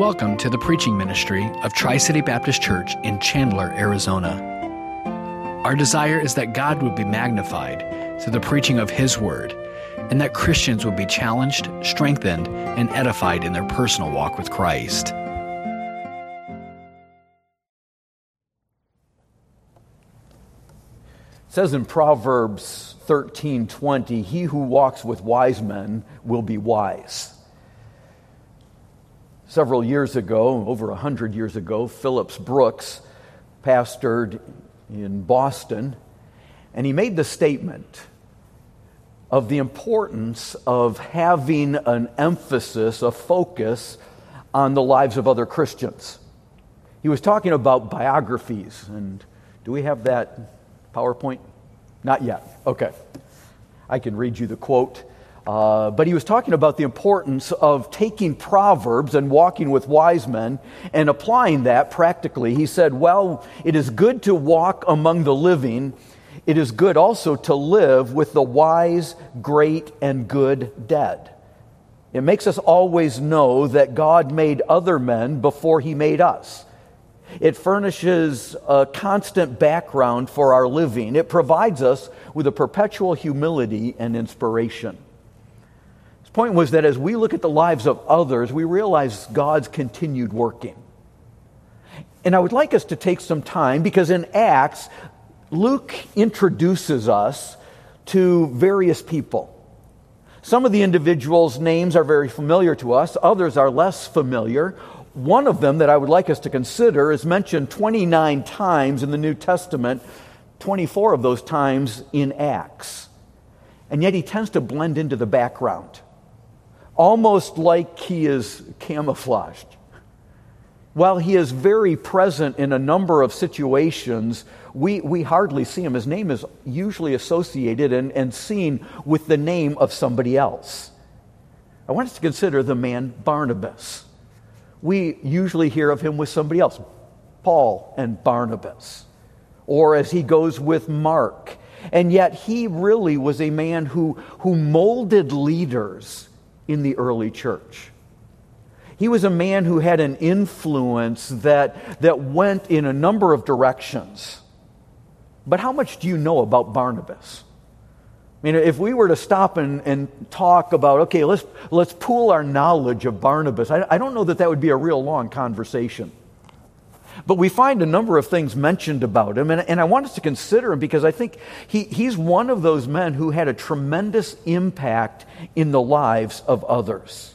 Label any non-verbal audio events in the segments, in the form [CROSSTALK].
Welcome to the preaching ministry of Tri City Baptist Church in Chandler, Arizona. Our desire is that God would be magnified through the preaching of His Word, and that Christians would be challenged, strengthened, and edified in their personal walk with Christ. It says in Proverbs 13:20, "He who walks with wise men will be wise." Several years ago, over a hundred years ago, Phillips Brooks pastored in Boston, and he made the statement of the importance of having an emphasis, a focus on the lives of other Christians. He was talking about biographies, and do we have that PowerPoint? Not yet. Okay. I can read you the quote. Uh, but he was talking about the importance of taking Proverbs and walking with wise men and applying that practically. He said, Well, it is good to walk among the living. It is good also to live with the wise, great, and good dead. It makes us always know that God made other men before he made us. It furnishes a constant background for our living. It provides us with a perpetual humility and inspiration. His point was that as we look at the lives of others, we realize God's continued working. And I would like us to take some time because in Acts, Luke introduces us to various people. Some of the individuals' names are very familiar to us, others are less familiar. One of them that I would like us to consider is mentioned 29 times in the New Testament, 24 of those times in Acts. And yet he tends to blend into the background almost like he is camouflaged. While he is very present in a number of situations, we, we hardly see him. His name is usually associated and, and seen with the name of somebody else. I want us to consider the man Barnabas. We usually hear of him with somebody else, Paul and Barnabas, or as he goes with Mark. And yet, he really was a man who, who molded leaders in the early church. He was a man who had an influence that, that went in a number of directions. But how much do you know about Barnabas? I mean, if we were to stop and, and talk about, okay, let's, let's pool our knowledge of Barnabas, I, I don't know that that would be a real long conversation. But we find a number of things mentioned about him, and, and I want us to consider him because I think he, he's one of those men who had a tremendous impact in the lives of others.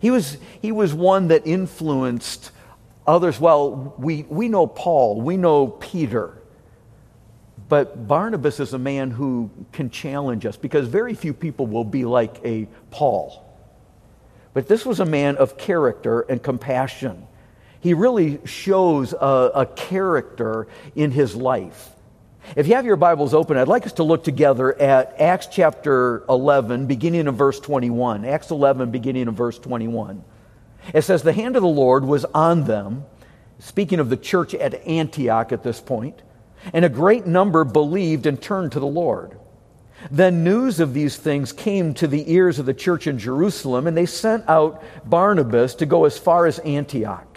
He was, he was one that influenced others. Well, we, we know Paul, we know Peter, but Barnabas is a man who can challenge us because very few people will be like a Paul. But this was a man of character and compassion he really shows a, a character in his life. If you have your Bibles open, I'd like us to look together at Acts chapter 11, beginning in verse 21. Acts 11, beginning in verse 21. It says, The hand of the Lord was on them, speaking of the church at Antioch at this point, and a great number believed and turned to the Lord. Then news of these things came to the ears of the church in Jerusalem, and they sent out Barnabas to go as far as Antioch.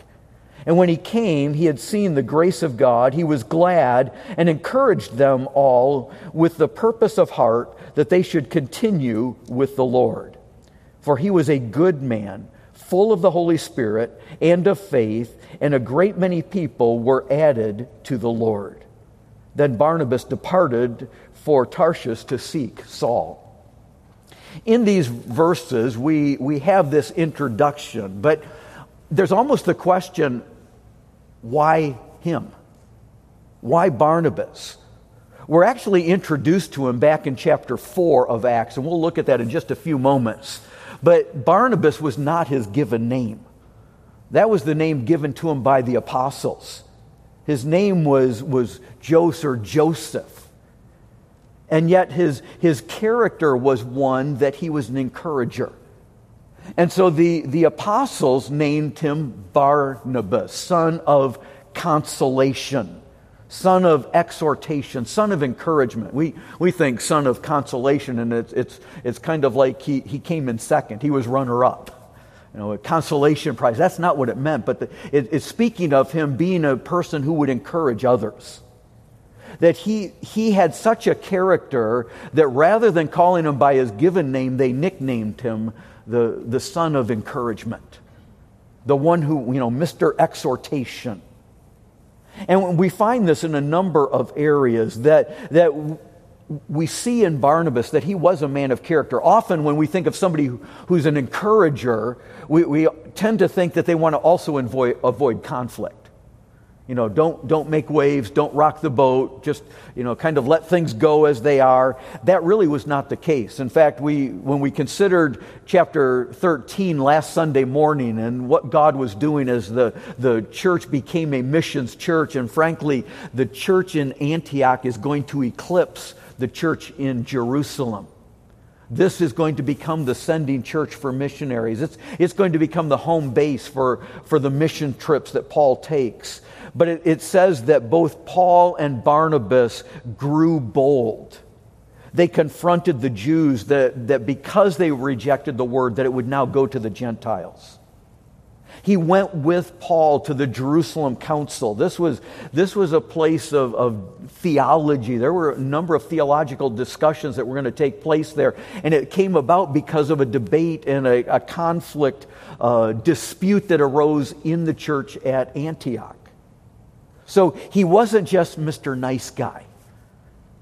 And when he came, he had seen the grace of God. He was glad and encouraged them all with the purpose of heart that they should continue with the Lord. For he was a good man, full of the Holy Spirit and of faith, and a great many people were added to the Lord. Then Barnabas departed for Tarsus to seek Saul. In these verses, we, we have this introduction, but there's almost the question why him? Why Barnabas? We're actually introduced to him back in chapter 4 of Acts, and we'll look at that in just a few moments. But Barnabas was not his given name. That was the name given to him by the apostles. His name was, was Joses or Joseph. And yet his, his character was one that he was an encourager. And so the, the apostles named him Barnabas, son of consolation, son of exhortation, son of encouragement. We, we think son of consolation, and it's, it's, it's kind of like he, he came in second, he was runner up. you know, a consolation prize. That's not what it meant, but the, it, it's speaking of him being a person who would encourage others. That he, he had such a character that rather than calling him by his given name, they nicknamed him the, the son of encouragement, the one who, you know, Mr. Exhortation. And we find this in a number of areas that, that we see in Barnabas that he was a man of character. Often, when we think of somebody who's an encourager, we, we tend to think that they want to also avoid, avoid conflict. You know, don't, don't make waves, don't rock the boat, just, you know, kind of let things go as they are. That really was not the case. In fact, we, when we considered chapter 13 last Sunday morning and what God was doing as the, the church became a missions church, and frankly, the church in Antioch is going to eclipse the church in Jerusalem. This is going to become the sending church for missionaries. It's, it's going to become the home base for, for the mission trips that Paul takes. But it, it says that both Paul and Barnabas grew bold. They confronted the Jews that, that because they rejected the word, that it would now go to the Gentiles. He went with Paul to the Jerusalem Council. This was, this was a place of, of theology. There were a number of theological discussions that were going to take place there. And it came about because of a debate and a, a conflict, uh, dispute that arose in the church at Antioch. So he wasn't just Mr. Nice Guy.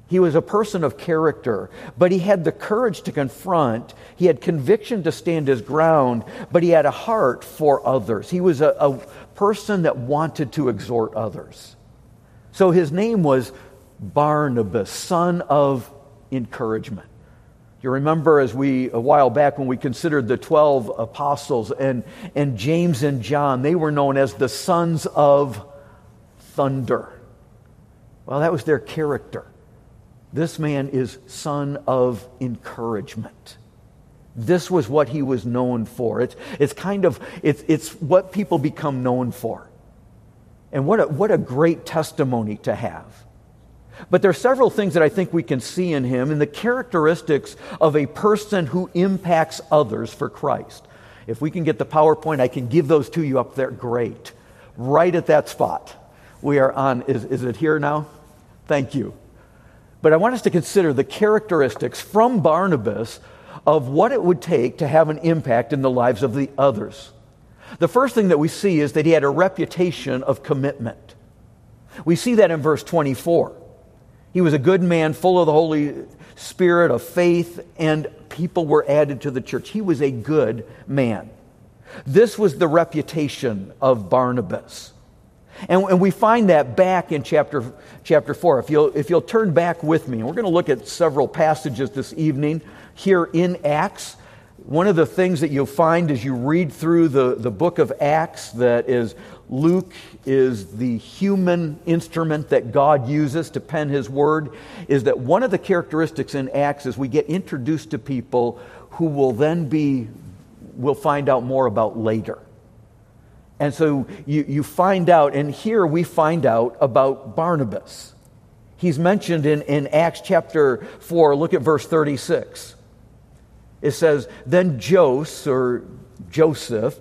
He was a person of character, but he had the courage to confront. He had conviction to stand his ground, but he had a heart for others. He was a, a person that wanted to exhort others. So his name was Barnabas, son of encouragement. You remember as we, a while back, when we considered the 12 apostles and, and James and John, they were known as the sons of thunder. Well, that was their character. This man is son of encouragement. This was what he was known for. It's, it's kind of, it's, it's what people become known for. And what a, what a great testimony to have. But there are several things that I think we can see in him and the characteristics of a person who impacts others for Christ. If we can get the PowerPoint, I can give those to you up there. Great. Right at that spot. We are on, is, is it here now? Thank you. But I want us to consider the characteristics from Barnabas of what it would take to have an impact in the lives of the others. The first thing that we see is that he had a reputation of commitment. We see that in verse 24. He was a good man, full of the Holy Spirit, of faith, and people were added to the church. He was a good man. This was the reputation of Barnabas. And, and, we find that back in chapter, chapter 4. If you'll, if you'll turn back with me, we're going to look at several passages this evening here in Acts. One of the things that you'll find as you read through the, the book of Acts that is Luke is the human instrument that God uses to pen his word is that one of the characteristics in Acts is we get introduced to people who will then be, we'll find out more about later. And so you, you find out, and here we find out about Barnabas. He's mentioned in, in Acts chapter 4. Look at verse 36. It says, Then Joses, or Joseph,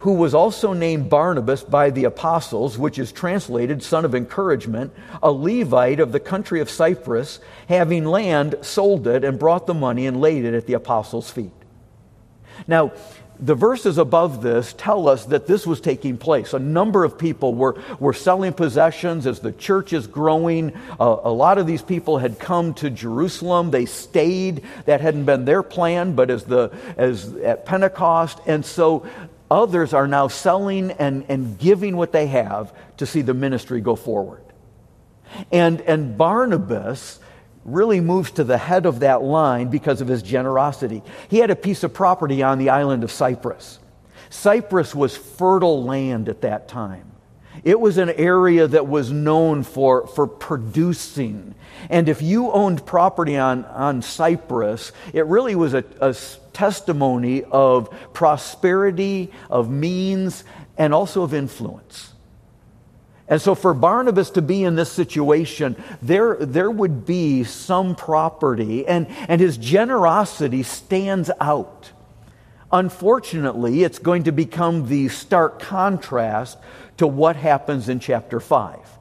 who was also named Barnabas by the apostles, which is translated son of encouragement, a Levite of the country of Cyprus, having land, sold it and brought the money and laid it at the apostles' feet. Now, the verses above this tell us that this was taking place. A number of people were, were selling possessions as the church is growing. Uh, a lot of these people had come to Jerusalem. They stayed. That hadn't been their plan, but as, the, as at Pentecost. And so others are now selling and, and giving what they have to see the ministry go forward. And, and Barnabas really moves to the head of that line because of his generosity. He had a piece of property on the island of Cyprus. Cyprus was fertile land at that time. It was an area that was known for, for producing. And if you owned property on, on Cyprus, it really was a, a testimony of prosperity, of means, and also of influence. And so, for Barnabas to be in this situation, there, there would be some property, and, and his generosity stands out. Unfortunately, it's going to become the stark contrast to what happens in chapter 5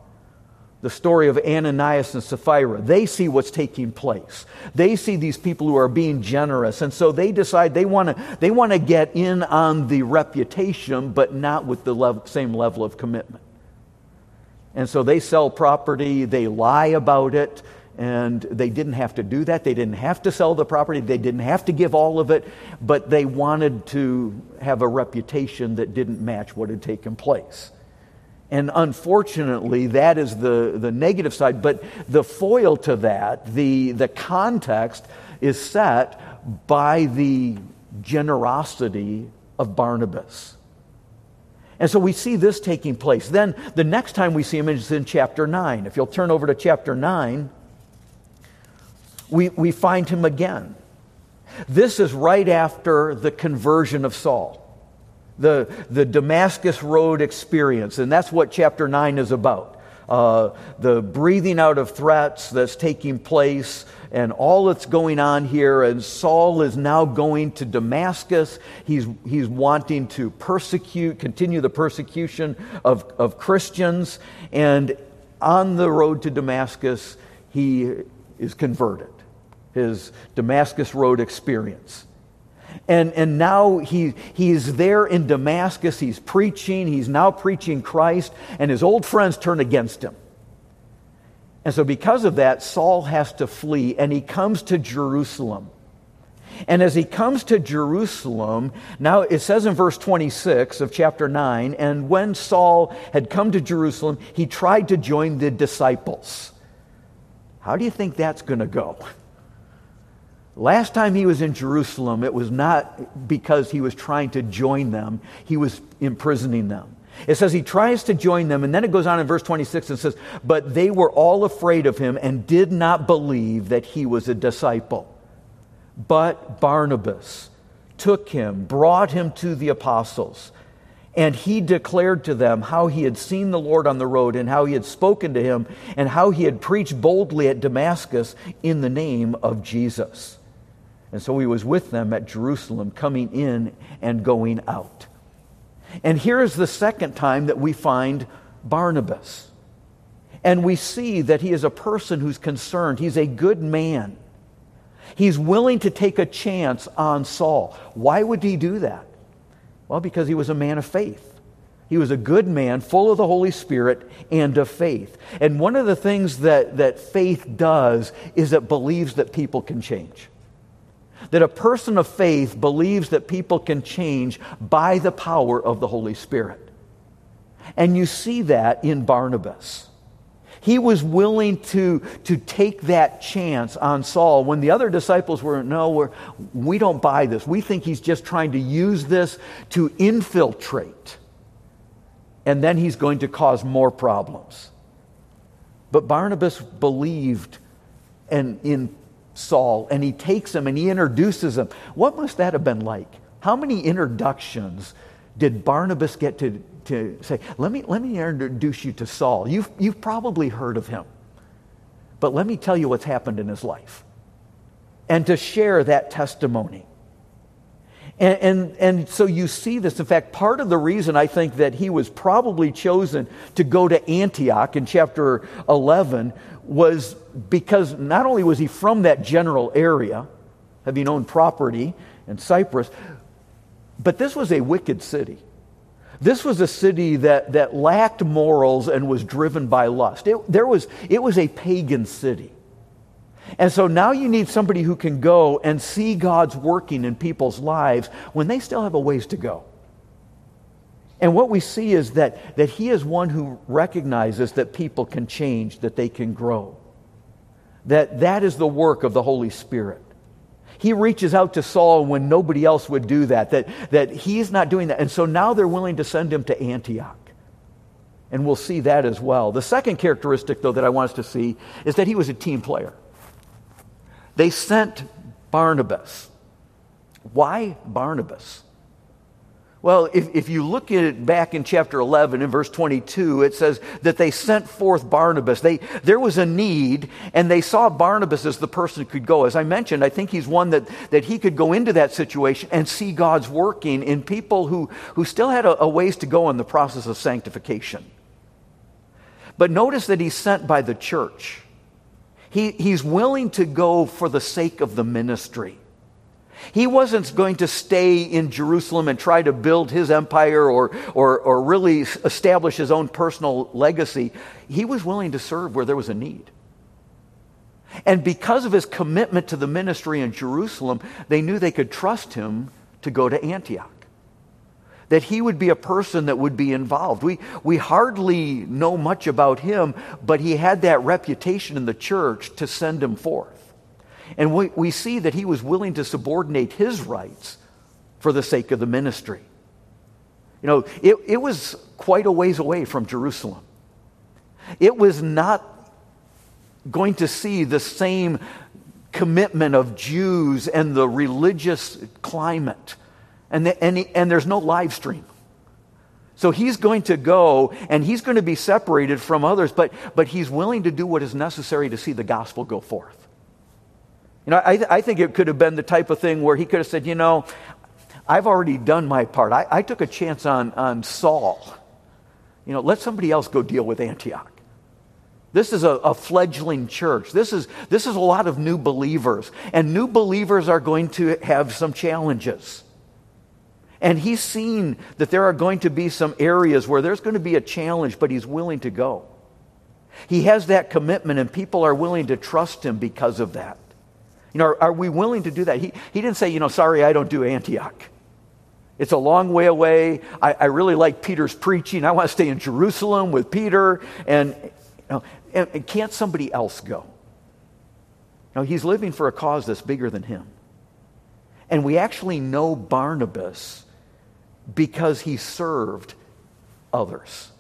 the story of Ananias and Sapphira. They see what's taking place. They see these people who are being generous. And so they decide they want to they want to get in on the reputation, but not with the level, same level of commitment. And so they sell property, they lie about it, and they didn't have to do that. They didn't have to sell the property, they didn't have to give all of it, but they wanted to have a reputation that didn't match what had taken place. And unfortunately, that is the, the negative side. But the foil to that, the, the context, is set by the generosity of Barnabas. And so we see this taking place. Then the next time we see him is in chapter 9. If you'll turn over to chapter 9, we, we find him again. This is right after the conversion of Saul the, the Damascus Road experience. And that's what chapter 9 is about. Uh, the breathing out of threats that's taking place and all that's going on here. And Saul is now going to Damascus. He's, he's wanting to persecute, continue the persecution of, of Christians. And on the road to Damascus, he is converted. His Damascus Road experience. And, and now he, he's there in Damascus. He's preaching. He's now preaching Christ. And his old friends turn against him. And so, because of that, Saul has to flee. And he comes to Jerusalem. And as he comes to Jerusalem, now it says in verse 26 of chapter 9, and when Saul had come to Jerusalem, he tried to join the disciples. How do you think that's going to go? Last time he was in Jerusalem, it was not because he was trying to join them, he was imprisoning them. It says he tries to join them, and then it goes on in verse 26 and says, But they were all afraid of him and did not believe that he was a disciple. But Barnabas took him, brought him to the apostles, and he declared to them how he had seen the Lord on the road, and how he had spoken to him, and how he had preached boldly at Damascus in the name of Jesus. And so he was with them at Jerusalem, coming in and going out. And here is the second time that we find Barnabas. And we see that he is a person who's concerned. He's a good man. He's willing to take a chance on Saul. Why would he do that? Well, because he was a man of faith. He was a good man, full of the Holy Spirit and of faith. And one of the things that, that faith does is it believes that people can change that a person of faith believes that people can change by the power of the Holy Spirit. And you see that in Barnabas. He was willing to, to take that chance on Saul when the other disciples were, no, we're, we don't buy this. We think he's just trying to use this to infiltrate. And then he's going to cause more problems. But Barnabas believed and in Saul and he takes him and he introduces him. What must that have been like? How many introductions did Barnabas get to, to say, let me, let me introduce you to Saul? You've, you've probably heard of him, but let me tell you what's happened in his life. And to share that testimony. And, and, and, so you see this. In fact, part of the reason I think that he was probably chosen to go to Antioch in chapter 11 was because not only was he from that general area, having owned property in Cyprus, but this was a wicked city. This was a city that, that lacked morals and was driven by lust. It, there was, it was a pagan city. And so now you need somebody who can go and see God's working in people's lives when they still have a ways to go. And what we see is that, that he is one who recognizes that people can change, that they can grow. That that is the work of the Holy Spirit. He reaches out to Saul when nobody else would do that, that, that he's not doing that. And so now they're willing to send him to Antioch. And we'll see that as well. The second characteristic, though, that I want us to see is that he was a team player. They sent Barnabas. Why Barnabas? Well, if, if you look at it back in chapter 11, in verse 22, it says that they sent forth Barnabas. They, there was a need, and they saw Barnabas as the person who could go. As I mentioned, I think he's one that, that he could go into that situation and see God's working in people who, who still had a, a ways to go in the process of sanctification. But notice that he's sent by the church. He, he's willing to go for the sake of the ministry. He wasn't going to stay in Jerusalem and try to build his empire or, or, or really establish his own personal legacy. He was willing to serve where there was a need. And because of his commitment to the ministry in Jerusalem, they knew they could trust him to go to Antioch. That he would be a person that would be involved. We, we hardly know much about him, but he had that reputation in the church to send him forth. And we, we see that he was willing to subordinate his rights for the sake of the ministry. You know, it, it was quite a ways away from Jerusalem. It was not going to see the same commitment of Jews and the religious climate. And, the, and, he, and there's no live stream. So he's going to go and he's going to be separated from others, but, but he's willing to do what is necessary to see the gospel go forth. You know, I, I think it could have been the type of thing where he could have said, you know, I've already done my part. I, I took a chance on, on Saul. You know, let somebody else go deal with Antioch. This is a, a, fledgling church. This is, this is a lot of new believers. And new believers are going to have some challenges. And he's seen that there are going to be some areas where there's going to be a challenge, but he's willing to go. He has that commitment, and people are willing to trust him because of that. You know, are, are we willing to do that? He, he didn't say, you know, sorry, I don't do Antioch. It's a long way away. I, I really like Peter's preaching. I want to stay in Jerusalem with Peter. And, you know, and, and can't somebody else go? Know, he's living for a cause that's bigger than him. And we actually know Barnabas because he served others.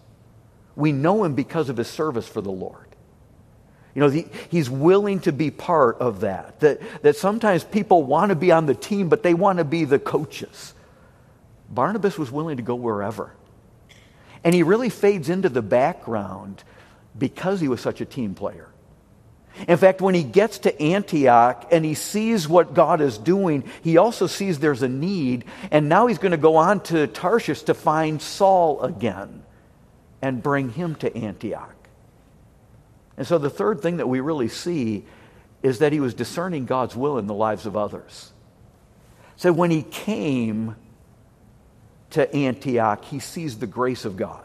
We know him because of his service for the Lord. You know, he, he's willing to be part of that. that. That sometimes people want to be on the team, but they want to be the coaches. Barnabas was willing to go wherever. And he really fades into the background because he was such a team player. In fact, when he gets to Antioch and he sees what God is doing, he also sees there's a need. And now he's going to go on to Tarsus to find Saul again and bring him to Antioch. And so the third thing that we really see is that he was discerning God's will in the lives of others. So when he came to Antioch, he sees the grace of God.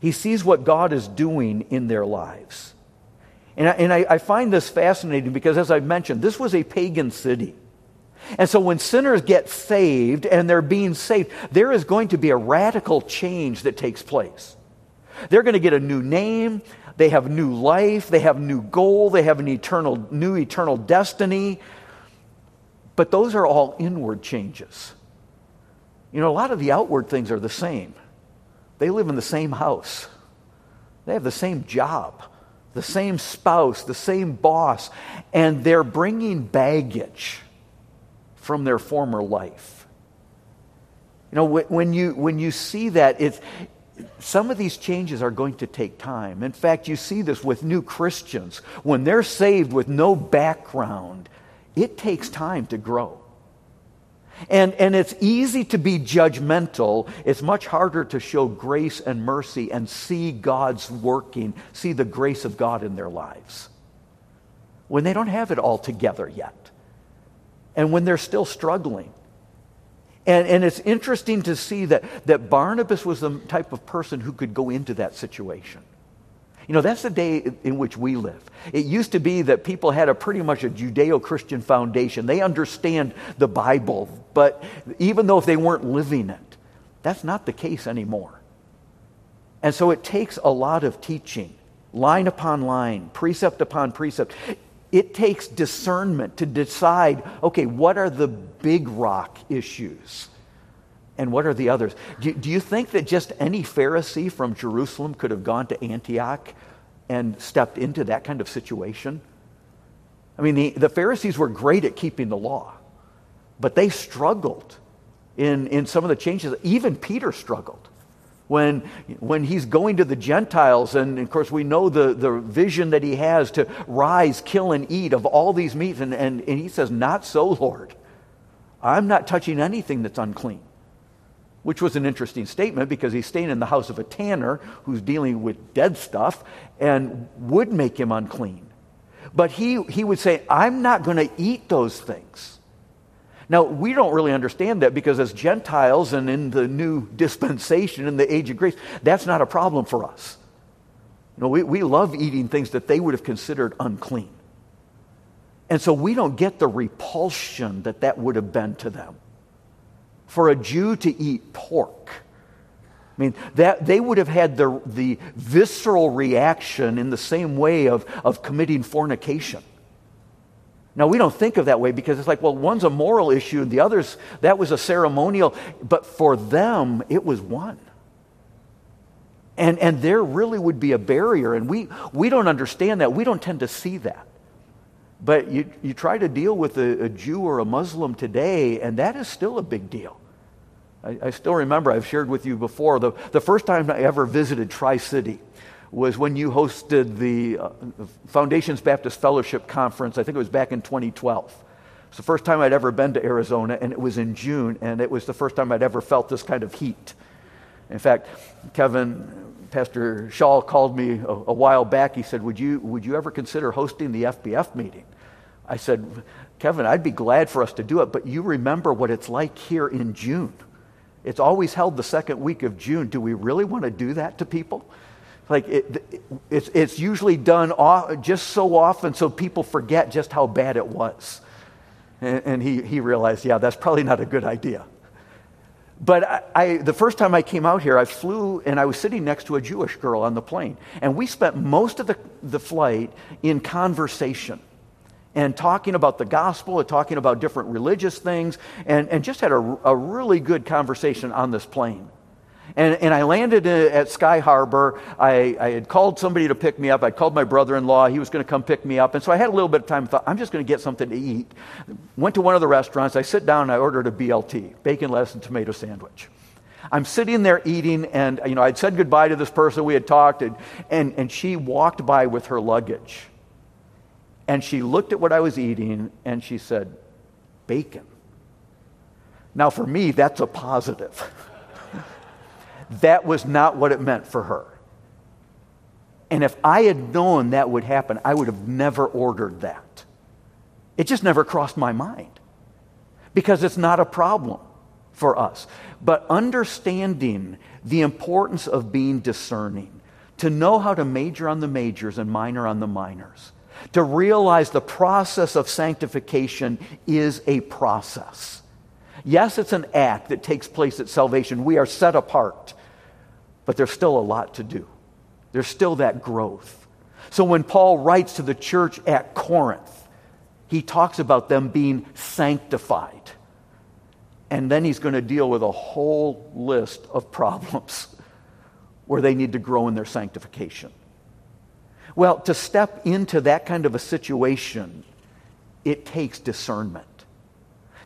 He sees what God is doing in their lives. And I, and I, I find this fascinating because, as I mentioned, this was a pagan city. And so when sinners get saved and they're being saved, there is going to be a radical change that takes place. They're going to get a new name. They have new life, they have new goal, they have an eternal, new eternal destiny. But those are all inward changes. You know, a lot of the outward things are the same. They live in the same house, they have the same job, the same spouse, the same boss, and they're bringing baggage from their former life. You know, when you, when you see that, it's, some of these changes are going to take time. In fact, you see this with new Christians. When they're saved with no background, it takes time to grow. And, and it's easy to be judgmental. It's much harder to show grace and mercy and see God's working, see the grace of God in their lives. When they don't have it all together yet, and when they're still struggling. And, and it's interesting to see that, that Barnabas was the type of person who could go into that situation. You know, that's the day in which we live. It used to be that people had a pretty much a Judeo Christian foundation. They understand the Bible, but even though if they weren't living it, that's not the case anymore. And so it takes a lot of teaching, line upon line, precept upon precept. It takes discernment to decide okay, what are the big rock issues? And what are the others? Do, do you think that just any Pharisee from Jerusalem could have gone to Antioch and stepped into that kind of situation? I mean, the, the Pharisees were great at keeping the law, but they struggled in, in some of the changes. Even Peter struggled when, when he's going to the Gentiles. And of course, we know the, the vision that he has to rise, kill, and eat of all these meats. And, and, and he says, Not so, Lord. I'm not touching anything that's unclean. Which was an interesting statement because he's staying in the house of a tanner who's dealing with dead stuff and would make him unclean. But he, he would say, I'm not going to eat those things. Now, we don't really understand that because as Gentiles and in the new [LAUGHS] dispensation, in the age of grace, that's not a problem for us. You know, we, we love eating things that they would have considered unclean. And so we don't get the repulsion that that would have been to them. For a Jew to eat pork, I mean, that, they would have had the, the visceral reaction in the same way of, of committing fornication. Now, we don't think of that way because it's like, well, one's a moral issue and the other's, that was a ceremonial. But for them, it was one. And, and there really would be a barrier. And we, we don't understand that. We don't tend to see that. But you, you try to deal with a, a Jew or a Muslim today, and that is still a big deal. I, I still remember, I've shared with you before, the, the first time I ever visited Tri City was when you hosted the uh, Foundations Baptist Fellowship Conference. I think it was back in 2012. It's the first time I'd ever been to Arizona, and it was in June, and it was the first time I'd ever felt this kind of heat. In fact, Kevin, Pastor Schaal called me a, a while back. He said, would you, would you ever consider hosting the FBF meeting? I said, Kevin, I'd be glad for us to do it, but you remember what it's like here in June. It's always held the second week of June. Do we really want to do that to people? Like it, it's, it's usually done off, just so often so people forget just how bad it was. And, and he, he realized, yeah, that's probably not a good idea. But I, I, the first time I came out here, I flew and I was sitting next to a Jewish girl on the plane. And we spent most of the, the flight in conversation and talking about the gospel and talking about different religious things and, and just had a, a really good conversation on this plane. And, and I landed uh, at Sky Harbor. I, I had called somebody to pick me up. I called my brother in law. He was going to come pick me up. And so I had a little bit of time. Thought, I'm just going to get something to eat. Went to one of the restaurants. I sit down and I ordered a BLT, bacon, lettuce, and tomato sandwich. I'm sitting there eating, and you know, I'd said goodbye to this person. We had talked, and, and, and she walked by with her luggage. And she looked at what I was eating and she said, Bacon. Now, for me, that's a positive. [LAUGHS] that was not what it meant for her. And if I had known that would happen, I would have never ordered that. It just never crossed my mind because it's not a problem for us. But understanding the importance of being discerning, to know how to major on the majors and minor on the minors, to realize the process of sanctification is a process. Yes, it's an act that takes place at salvation. We are set apart, but there's still a lot to do. There's still that growth. So when Paul writes to the church at Corinth, he talks about them being sanctified. And then he's going to deal with a whole list of problems [LAUGHS] where they need to grow in their sanctification. Well, to step into that kind of a situation, it takes discernment.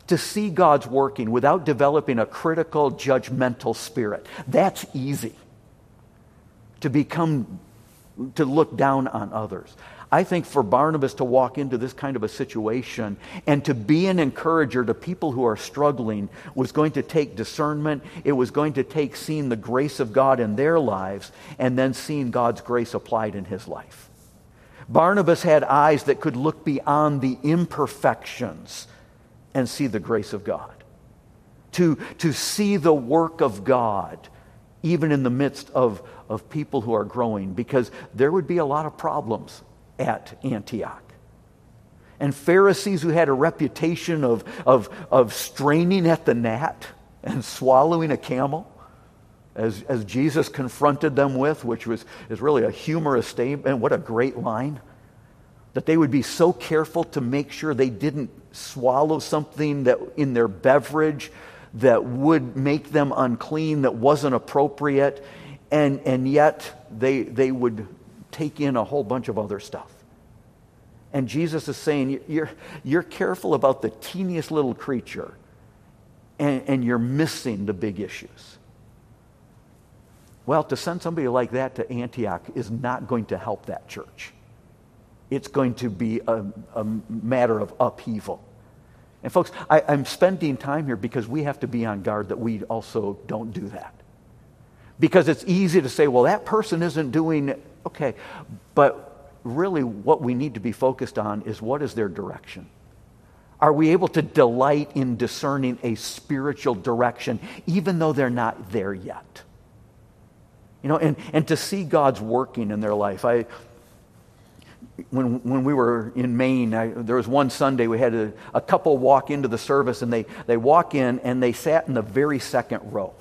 To see God's working without developing a critical, judgmental spirit, that's easy. To become, to look down on others. I think for Barnabas to walk into this kind of a situation and to be an encourager to people who are struggling was going to take discernment. It was going to take seeing the grace of God in their lives and then seeing God's grace applied in his life. Barnabas had eyes that could look beyond the imperfections and see the grace of God. To, to see the work of God even in the midst of, of people who are growing, because there would be a lot of problems at Antioch. And Pharisees who had a reputation of, of, of straining at the gnat and swallowing a camel, as, as Jesus confronted them with, which was, is really a humorous statement. What a great line. That they would be so careful to make sure they didn't swallow something that in their beverage that would make them unclean, that wasn't appropriate, and, and yet they, they would take in a whole bunch of other stuff. And Jesus is saying, you're, you're careful about the teeniest little creature, and, and you're missing the big issues. Well, to send somebody like that to Antioch is not going to help that church. It's going to be a, a matter of upheaval. And, folks, I, I'm spending time here because we have to be on guard that we also don't do that. Because it's easy to say, well, that person isn't doing, okay. But really, what we need to be focused on is what is their direction? Are we able to delight in discerning a spiritual direction, even though they're not there yet? You know, and, and to see God's working in their life. I, when, when we were in Maine, I, there was one Sunday we had a, a couple walk into the service, and they, they walk in and they sat in the very second row.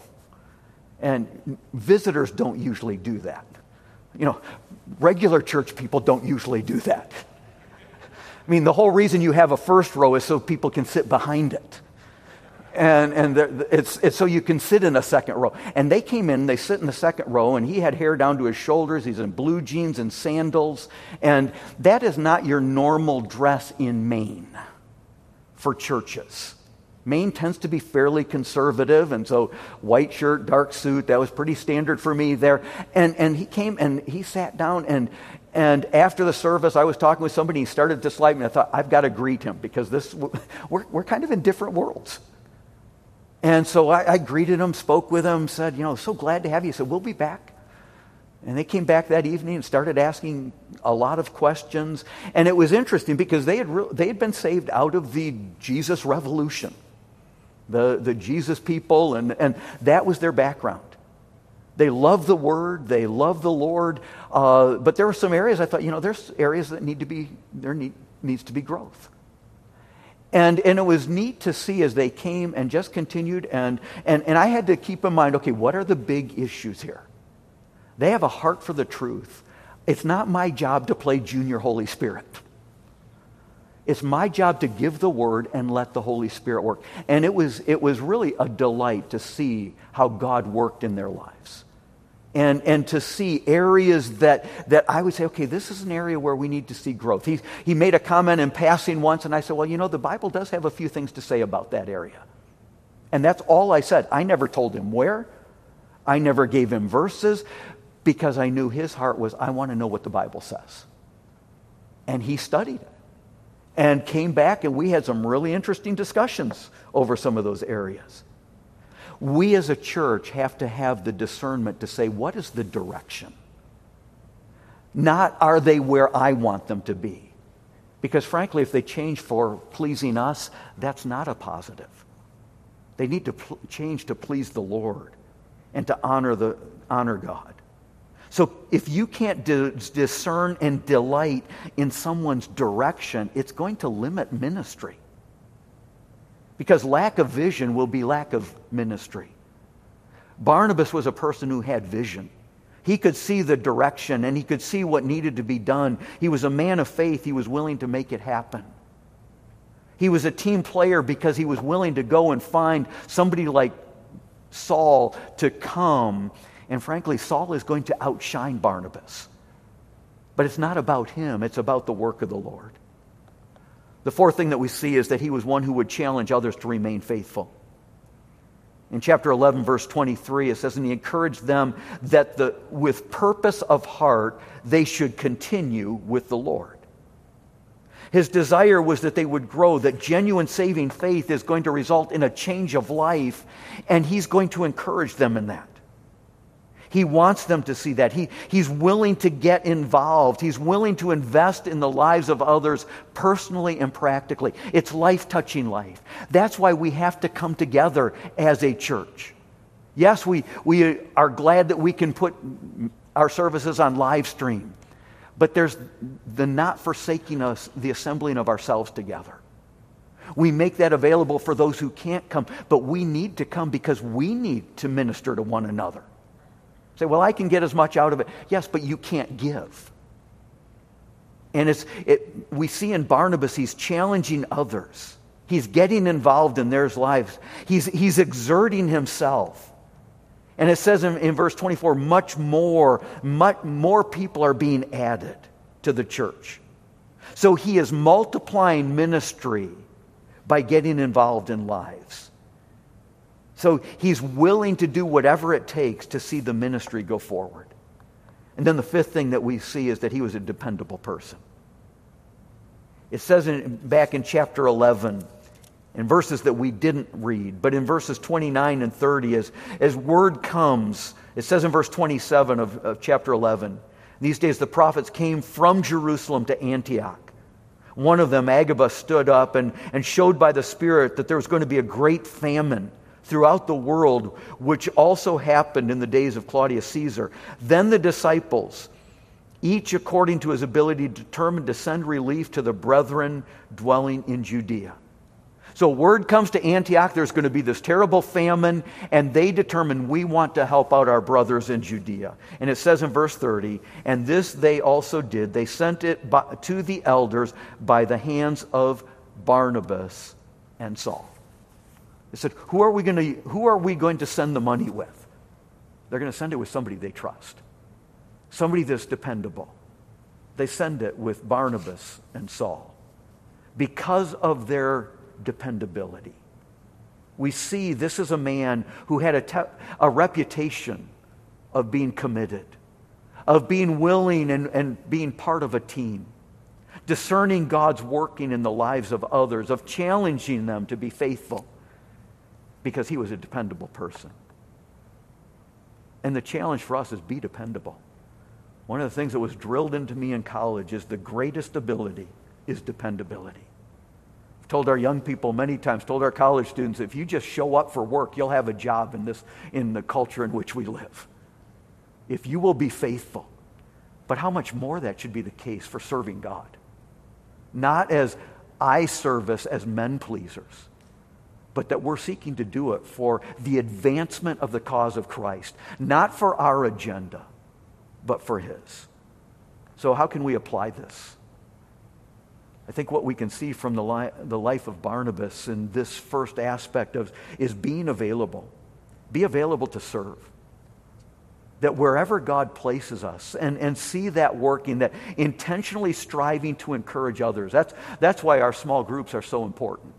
And visitors don't usually do that. You know, regular church people don't usually do that. I mean, the whole reason you have a first row is so people can sit behind it and, and it's, it's so you can sit in a second row. And they came in, they sit in the second row, and he had hair down to his shoulders. He's in blue jeans and sandals. And that is not your normal dress in Maine for churches. Maine tends to be fairly conservative, and so white shirt, dark suit, that was pretty standard for me there. And, and he came and he sat down, and, and after the service, I was talking with somebody, he started to dislike me. I thought, I've got to greet him because this, we're, we're kind of in different worlds. And so I, I, greeted them, spoke with them, said, you know, so glad to have you. Said, we'll be back. And they came back that evening and started asking a lot of questions. And it was interesting because they had, re- they had been saved out of the Jesus revolution, the, the Jesus people, and, and that was their background. They love the Word, they love the Lord, uh, but there were some areas I thought, you know, there's areas that need to be, there need, needs to be growth. And, and it was neat to see as they came and just continued. And, and, and I had to keep in mind okay, what are the big issues here? They have a heart for the truth. It's not my job to play junior Holy Spirit. It's my job to give the word and let the Holy Spirit work. And it was, it was really a delight to see how God worked in their lives and, and to see areas that, that I would say, okay, this is an area where we need to see growth. He, he made a comment in passing once, and I said, well, you know, the Bible does have a few things to say about that area. And that's all I said. I never told him where, I never gave him verses, because I knew his heart was, I want to know what the Bible says. And he studied it and came back, and we had some really interesting discussions over some of those areas we as a church have to have the discernment to say, what is the direction? Not are they where I want them to be? Because frankly, if they change for pleasing us, that's not a positive. They need to pl- change to please the Lord and to honor, the, honor God. So if you can't di- discern and delight in someone's direction, it's going to limit ministry. Because lack of vision will be lack of ministry. Barnabas was a person who had vision. He could see the direction and he could see what needed to be done. He was a man of faith. He was willing to make it happen. He was a team player because he was willing to go and find somebody like Saul to come. And frankly, Saul is going to outshine Barnabas. But it's not about him, it's about the work of the Lord. The fourth thing that we see is that he was one who would challenge others to remain faithful. In chapter 11, verse 23, it says, And he encouraged them that the, with purpose of heart they should continue with the Lord. His desire was that they would grow, that genuine saving faith is going to result in a change of life, and he's going to encourage them in that. He wants them to see that. He, he's willing to get involved. He's willing to invest in the lives of others personally and practically. It's life touching life. That's why we have to come together as a church. Yes, we, we are glad that we can put our services on live stream, but there's the not forsaking us, the assembling of ourselves together. We make that available for those who can't come, but we need to come because we need to minister to one another. Say, well, I can get as much out of it. Yes, but you can't give. And it's, it, we see in Barnabas, he's challenging others. He's getting involved in their lives. He's, he's exerting himself. And it says in, in verse 24, much more, much more people are being added to the church. So he is multiplying ministry by getting involved in lives. So he's willing to do whatever it takes to see the ministry go forward. And then the fifth thing that we see is that he was a dependable person. It says in, back in chapter 11, in verses that we didn't read, but in verses 29 and 30, as, as word comes, it says in verse 27 of, of chapter 11, these days the prophets came from Jerusalem to Antioch. One of them, Agabus, stood up and, and showed by the Spirit that there was going to be a great famine throughout the world, which also happened in the days of Claudius Caesar. Then the disciples, each according to his ability, determined to send relief to the brethren dwelling in Judea. So word comes to Antioch, there's going to be this terrible famine, and they determine we want to help out our brothers in Judea. And it says in verse 30, and this they also did. They sent it by, to the elders by the hands of Barnabas and Saul. They said, who are we going to, who are we going to send the money with? They're going to send it with somebody they trust, somebody that's dependable. They send it with Barnabas and Saul because of their dependability. We see this is a man who had a, te- a reputation of being committed, of being willing and, and being part of a team, discerning God's working in the lives of others, of challenging them to be faithful because he was a dependable person. And the challenge for us is be dependable. One of the things that was drilled into me in college is the greatest ability is dependability I've told our young people many times, told our college students, if you just show up for work, you'll have a job in, this, in the culture in which we live. If you will be faithful. But how much more that should be the case for serving God? Not as eye service as men pleasers, but that we're seeking to do it for the advancement of the cause of Christ, not for our agenda, but for His. So, how can we apply this? I think what we can see from the, li- the life of Barnabas in this first aspect of is being available. Be available to serve. That wherever God places us and, and see that working, that intentionally striving to encourage others. That's, that's why our small groups are so important.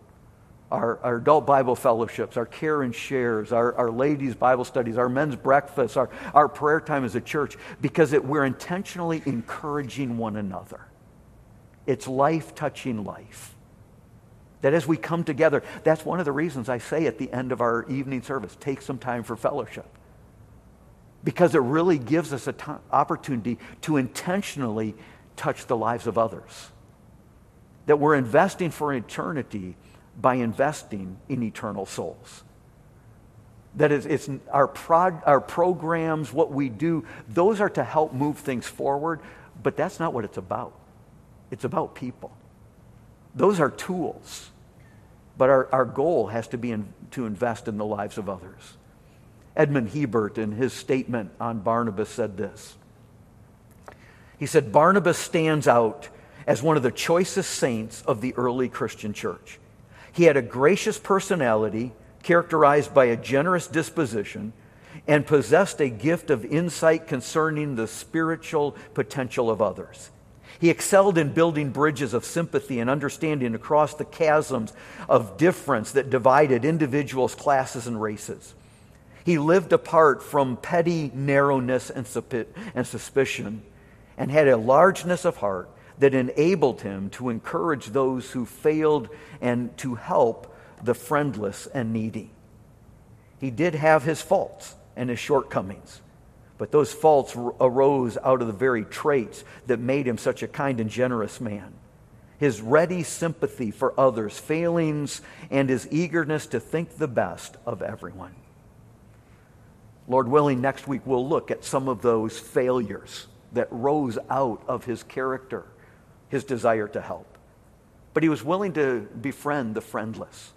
Our, our adult Bible fellowships, our care and shares, our, our ladies' Bible studies, our men's breakfasts, our, our prayer time as a church, because it, we're intentionally encouraging one another. It's life touching life. That as we come together, that's one of the reasons I say at the end of our evening service take some time for fellowship. Because it really gives us an opportunity to intentionally touch the lives of others. That we're investing for eternity by investing in eternal souls. That is, it's our, prod, our programs, what we do, those are to help move things forward, but that's not what it's about. It's about people. Those are tools. But our, our goal has to be in, to invest in the lives of others. Edmond Hiebert, in his statement on Barnabas, said this. He said, Barnabas stands out as one of the choicest saints of the early Christian church. He had a gracious personality characterized by a generous disposition and possessed a gift of insight concerning the spiritual potential of others. He excelled in building bridges of sympathy and understanding across the chasms of difference that divided individuals, classes, and races. He lived apart from petty narrowness and suspicion and had a largeness of heart that enabled him to encourage those who failed and to help the friendless and needy. He did have his faults and his shortcomings. But those faults arose out of the very traits that made him such a kind and generous man. His ready sympathy for others' failings and his eagerness to think the best of everyone. Lord willing, next week we'll look at some of those failures that rose out of his character, his desire to help. But he was willing to befriend the friendless.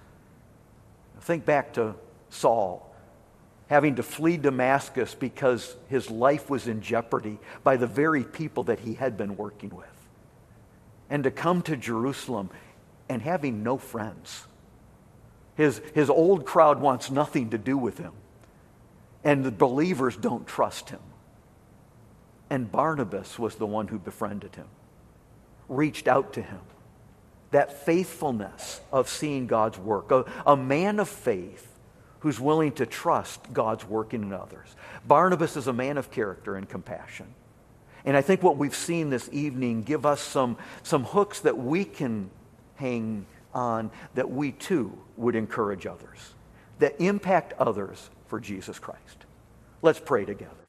Think back to Saul having to flee Damascus because his life was in jeopardy by the very people that he had been working with. And to come to Jerusalem and having no friends. His, his old crowd wants nothing to do with him. And the believers don't trust him. And Barnabas was the one who befriended him, reached out to him. That faithfulness of seeing God's work, a, a man of faith who's willing to trust God's working in others. Barnabas is a man of character and compassion. And I think what we've seen this evening give us some, some hooks that we can hang on that we too would encourage others, that impact others for Jesus Christ. Let's pray together.